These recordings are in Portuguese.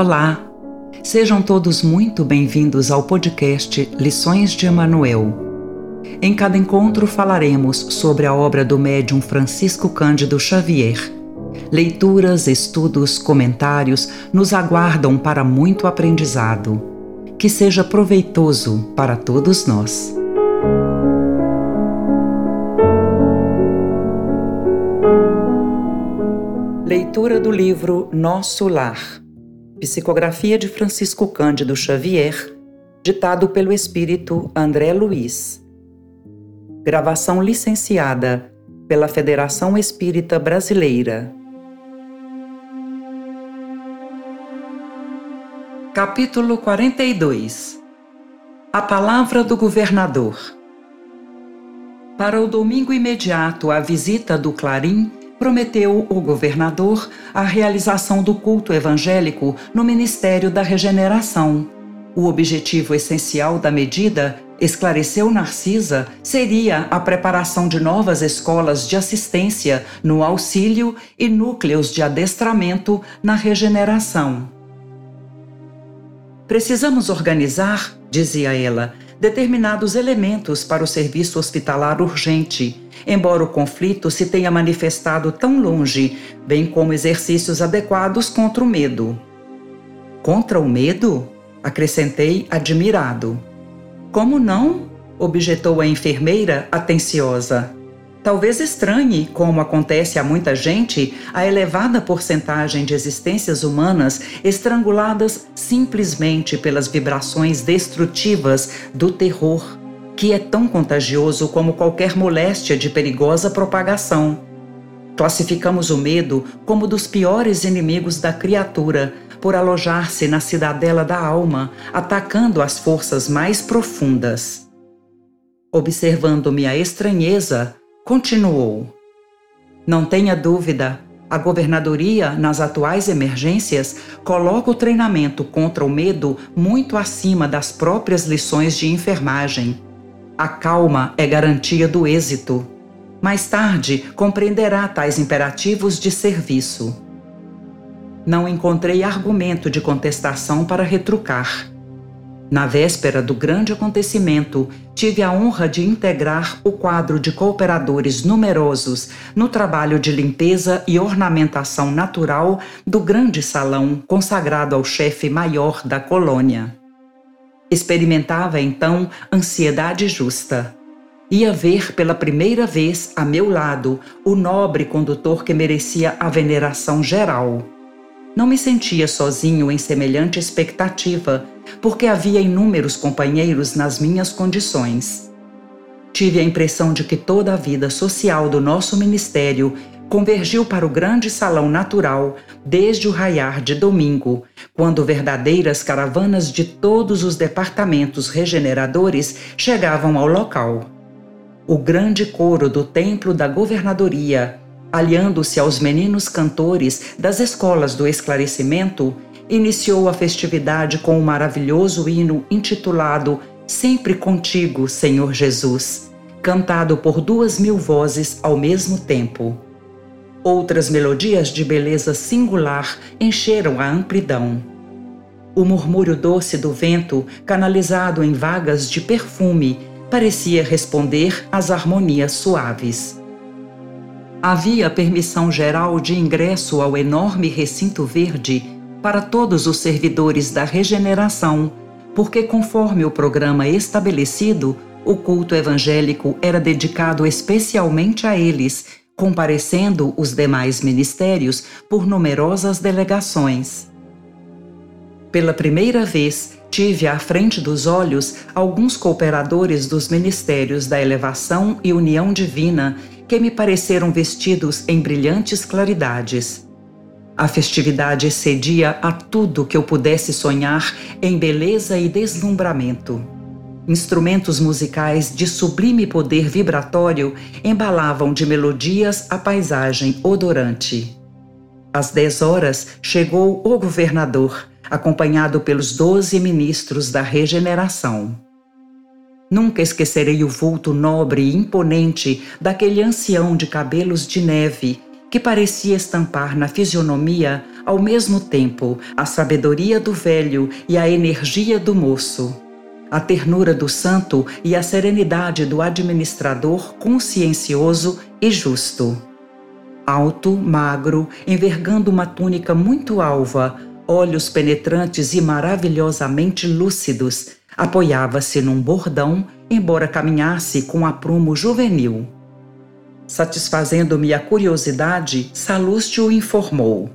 Olá! Sejam todos muito bem-vindos ao podcast Lições de Emanuel. Em cada encontro falaremos sobre a obra do médium Francisco Cândido Xavier. Leituras, estudos, comentários nos aguardam para muito aprendizado. Que seja proveitoso para todos nós. Leitura do livro Nosso Lar Psicografia de Francisco Cândido Xavier, ditado pelo espírito André Luiz. Gravação licenciada pela Federação Espírita Brasileira. Capítulo 42 A Palavra do Governador Para o domingo imediato à visita do Clarim, prometeu o governador a realização do culto evangélico no Ministério da Regeneração. O objetivo essencial da medida, esclareceu Narcisa, seria a preparação de novas escolas de assistência no auxílio e núcleos de adestramento na regeneração. Precisamos organizar, dizia ela, determinados elementos para o serviço hospitalar urgente, embora o conflito se tenha manifestado tão longe, bem como exercícios adequados contra o medo. Contra o medo? acrescentei admirado. Como não? objetou a enfermeira atenciosa. Talvez estranhe, como acontece a muita gente, a elevada porcentagem de existências humanas estranguladas simplesmente pelas vibrações destrutivas do terror, que é tão contagioso como qualquer moléstia de perigosa propagação. Classificamos o medo como dos piores inimigos da criatura, por alojar-se na cidadela da alma, atacando as forças mais profundas. Observando-me a estranheza, Continuou: Não tenha dúvida, a governadoria, nas atuais emergências, coloca o treinamento contra o medo muito acima das próprias lições de enfermagem. A calma é garantia do êxito. Mais tarde, compreenderá tais imperativos de serviço. Não encontrei argumento de contestação para retrucar. Na véspera do grande acontecimento, tive a honra de integrar o quadro de cooperadores numerosos no trabalho de limpeza e ornamentação natural do grande salão consagrado ao chefe maior da colônia. Experimentava então ansiedade justa. Ia ver pela primeira vez a meu lado o nobre condutor que merecia a veneração geral. Não me sentia sozinho em semelhante expectativa porque havia inúmeros companheiros nas minhas condições. Tive a impressão de que toda a vida social do nosso ministério convergiu para o grande salão natural desde o raiar de domingo, quando verdadeiras caravanas de todos os departamentos regeneradores chegavam ao local. O grande coro do templo da governadoria, aliando-se aos meninos cantores das escolas do esclarecimento, iniciou a festividade com o um maravilhoso hino intitulado Sempre Contigo, Senhor Jesus, cantado por duas mil vozes ao mesmo tempo. Outras melodias de beleza singular encheram a amplidão. O murmúrio doce do vento, canalizado em vagas de perfume, parecia responder às harmonias suaves. Havia permissão geral de ingresso ao enorme recinto verde para todos os servidores da regeneração, porque, conforme o programa estabelecido, o culto evangélico era dedicado especialmente a eles, comparecendo os demais ministérios por numerosas delegações. Pela primeira vez, tive à frente dos olhos alguns cooperadores dos ministérios da elevação e união divina que me pareceram vestidos em brilhantes claridades. A festividade excedia a tudo que eu pudesse sonhar em beleza e deslumbramento. Instrumentos musicais de sublime poder vibratório embalavam de melodias a paisagem odorante. Às dez horas chegou o governador, acompanhado pelos doze ministros da regeneração. Nunca esquecerei o vulto nobre e imponente daquele ancião de cabelos de neve que parecia estampar na fisionomia ao mesmo tempo, a sabedoria do velho e a energia do moço, a ternura do santo e a serenidade do administrador consciencioso e justo. Alto, magro, envergando uma túnica muito alva, olhos penetrantes e maravilhosamente lúcidos, apoiava-se num bordão, embora caminhasse com aprumo juvenil. Satisfazendo-me a curiosidade, Salúcio informou.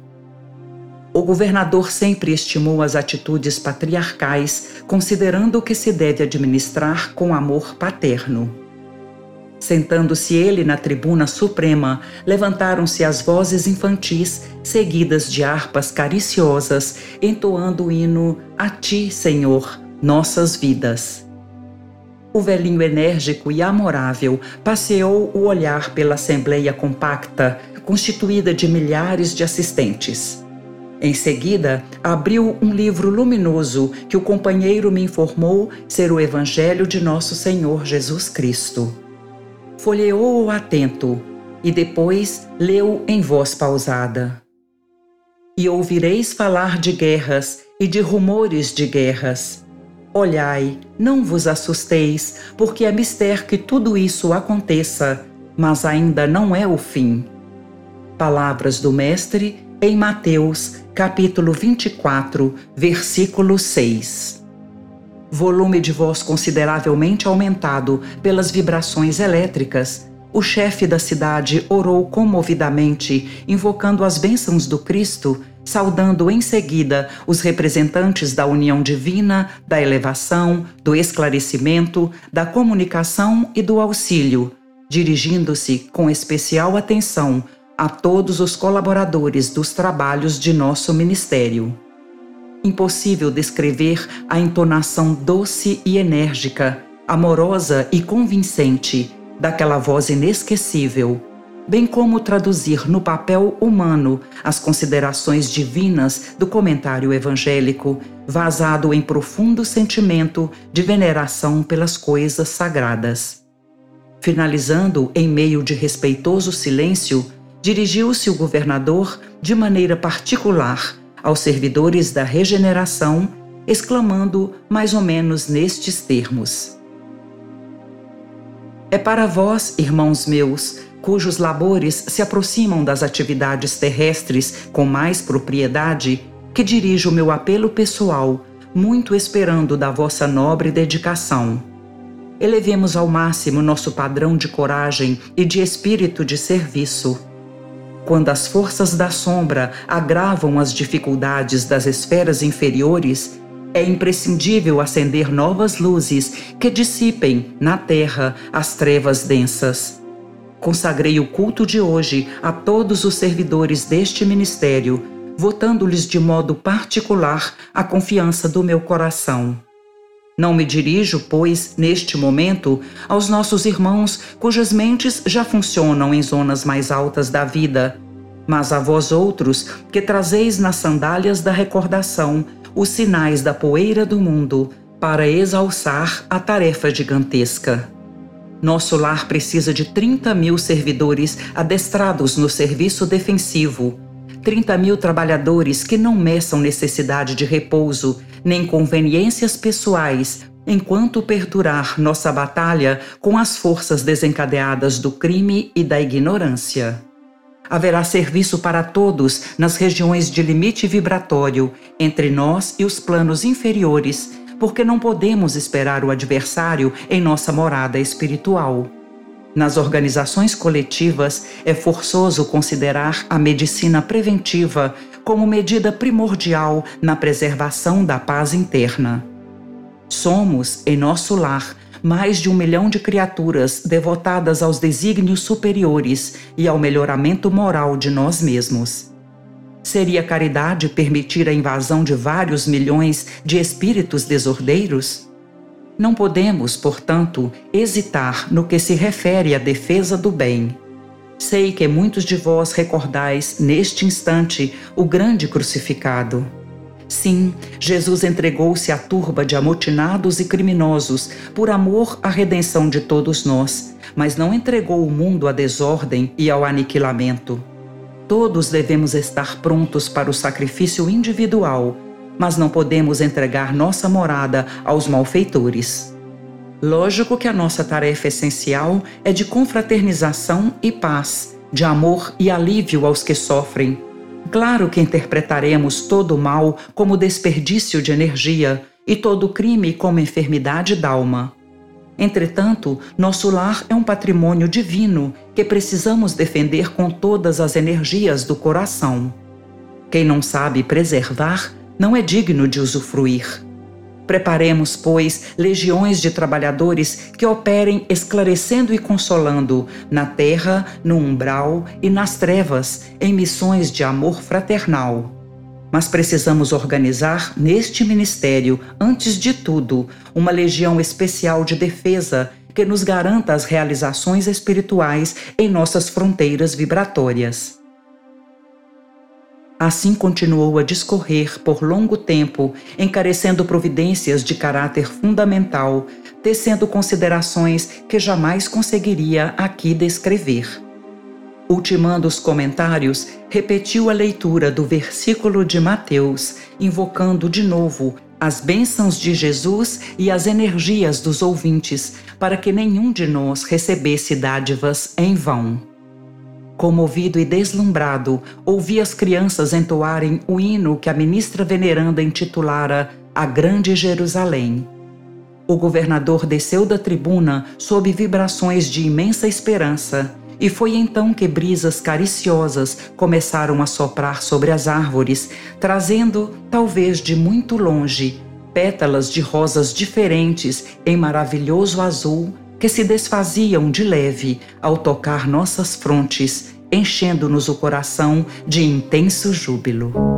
O governador sempre estimou as atitudes patriarcais, considerando que se deve administrar com amor paterno. Sentando-se ele na tribuna suprema, levantaram-se as vozes infantis, seguidas de harpas cariciosas, entoando o hino A ti, Senhor, nossas vidas. O velhinho enérgico e amorável passeou o olhar pela assembleia compacta, constituída de milhares de assistentes. Em seguida, abriu um livro luminoso que o companheiro me informou ser o Evangelho de Nosso Senhor Jesus Cristo. Folheou-o atento e depois leu em voz pausada. E ouvireis falar de guerras e de rumores de guerras Olhai, não vos assusteis, porque é mister que tudo isso aconteça, mas ainda não é o fim. Palavras do Mestre em Mateus, capítulo 24, versículo 6. Volume de voz consideravelmente aumentado pelas vibrações elétricas, o chefe da cidade orou comovidamente, invocando as bênçãos do Cristo saudando em seguida os representantes da união divina, da elevação, do esclarecimento, da comunicação e do auxílio, dirigindo-se com especial atenção a todos os colaboradores dos trabalhos de nosso ministério. Impossível descrever a entonação doce e enérgica, amorosa e convincente daquela voz inesquecível bem como traduzir no papel humano as considerações divinas do comentário evangélico, vazado em profundo sentimento de veneração pelas coisas sagradas. Finalizando em meio de respeitoso silêncio, dirigiu-se o governador de maneira particular aos servidores da regeneração, exclamando mais ou menos nestes termos: É para vós, irmãos meus, cujos labores se aproximam das atividades terrestres com mais propriedade, que dirijo meu apelo pessoal, muito esperando da vossa nobre dedicação. Elevemos ao máximo nosso padrão de coragem e de espírito de serviço. Quando as forças da sombra agravam as dificuldades das esferas inferiores, é imprescindível acender novas luzes que dissipem na terra as trevas densas. Consagrei o culto de hoje a todos os servidores deste ministério, votando-lhes de modo particular a confiança do meu coração. Não me dirijo, pois, neste momento, aos nossos irmãos cujas mentes já funcionam em zonas mais altas da vida, mas a vós outros que trazeis nas sandálias da recordação os sinais da poeira do mundo para exalçar a tarefa gigantesca. Nosso lar precisa de 30 mil servidores adestrados no serviço defensivo, 30 mil trabalhadores que não meçam necessidade de repouso nem conveniências pessoais enquanto perdurar nossa batalha com as forças desencadeadas do crime e da ignorância. Haverá serviço para todos nas regiões de limite vibratório entre nós e os planos inferiores porque não podemos esperar o adversário em nossa morada espiritual. Nas organizações coletivas, é forçoso considerar a medicina preventiva como medida primordial na preservação da paz interna. Somos, em nosso lar, mais de um milhão de criaturas devotadas aos desígnios superiores e ao melhoramento moral de nós mesmos. Seria caridade permitir a invasão de vários milhões de espíritos desordeiros? Não podemos, portanto, hesitar no que se refere à defesa do bem. Sei que muitos de vós recordais, neste instante, o grande crucificado. Sim, Jesus entregou-se à turba de amotinados e criminosos por amor à redenção de todos nós, mas não entregou o mundo à desordem e ao aniquilamento. Todos devemos estar prontos para o sacrifício individual, mas não podemos entregar nossa morada aos malfeitores. Lógico que a nossa tarefa essencial é de confraternização e paz, de amor e alívio aos que sofrem. Claro que interpretaremos todo o mal como desperdício de energia e todo crime como enfermidade d'alma. Entretanto, nosso lar é um patrimônio divino que precisamos defender com todas as energias do coração. Quem não sabe preservar não é digno de usufruir. Preparemos, pois, legiões de trabalhadores que operem esclarecendo e consolando, na terra, no umbral e nas trevas, em missões de amor fraternal. Mas precisamos organizar neste ministério, antes de tudo, uma legião especial de defesa que nos garanta as realizações espirituais em nossas fronteiras vibratórias. Assim continuou a discorrer por longo tempo, encarecendo providências de caráter fundamental, tecendo considerações que jamais conseguiria aqui descrever. Ultimando os comentários, repetiu a leitura do versículo de Mateus, invocando de novo as bênçãos de Jesus e as energias dos ouvintes, para que nenhum de nós recebesse dádivas em vão. Comovido e deslumbrado, ouvi as crianças entoarem o hino que a ministra veneranda intitulara A Grande Jerusalém. O governador desceu da tribuna sob vibrações de imensa esperança e foi então que brisas cariciosas começaram a soprar sobre as árvores, trazendo, talvez de muito longe, pétalas de rosas diferentes em maravilhoso azul que se desfaziam de leve ao tocar nossas frontes, enchendo-nos o coração de intenso júbilo.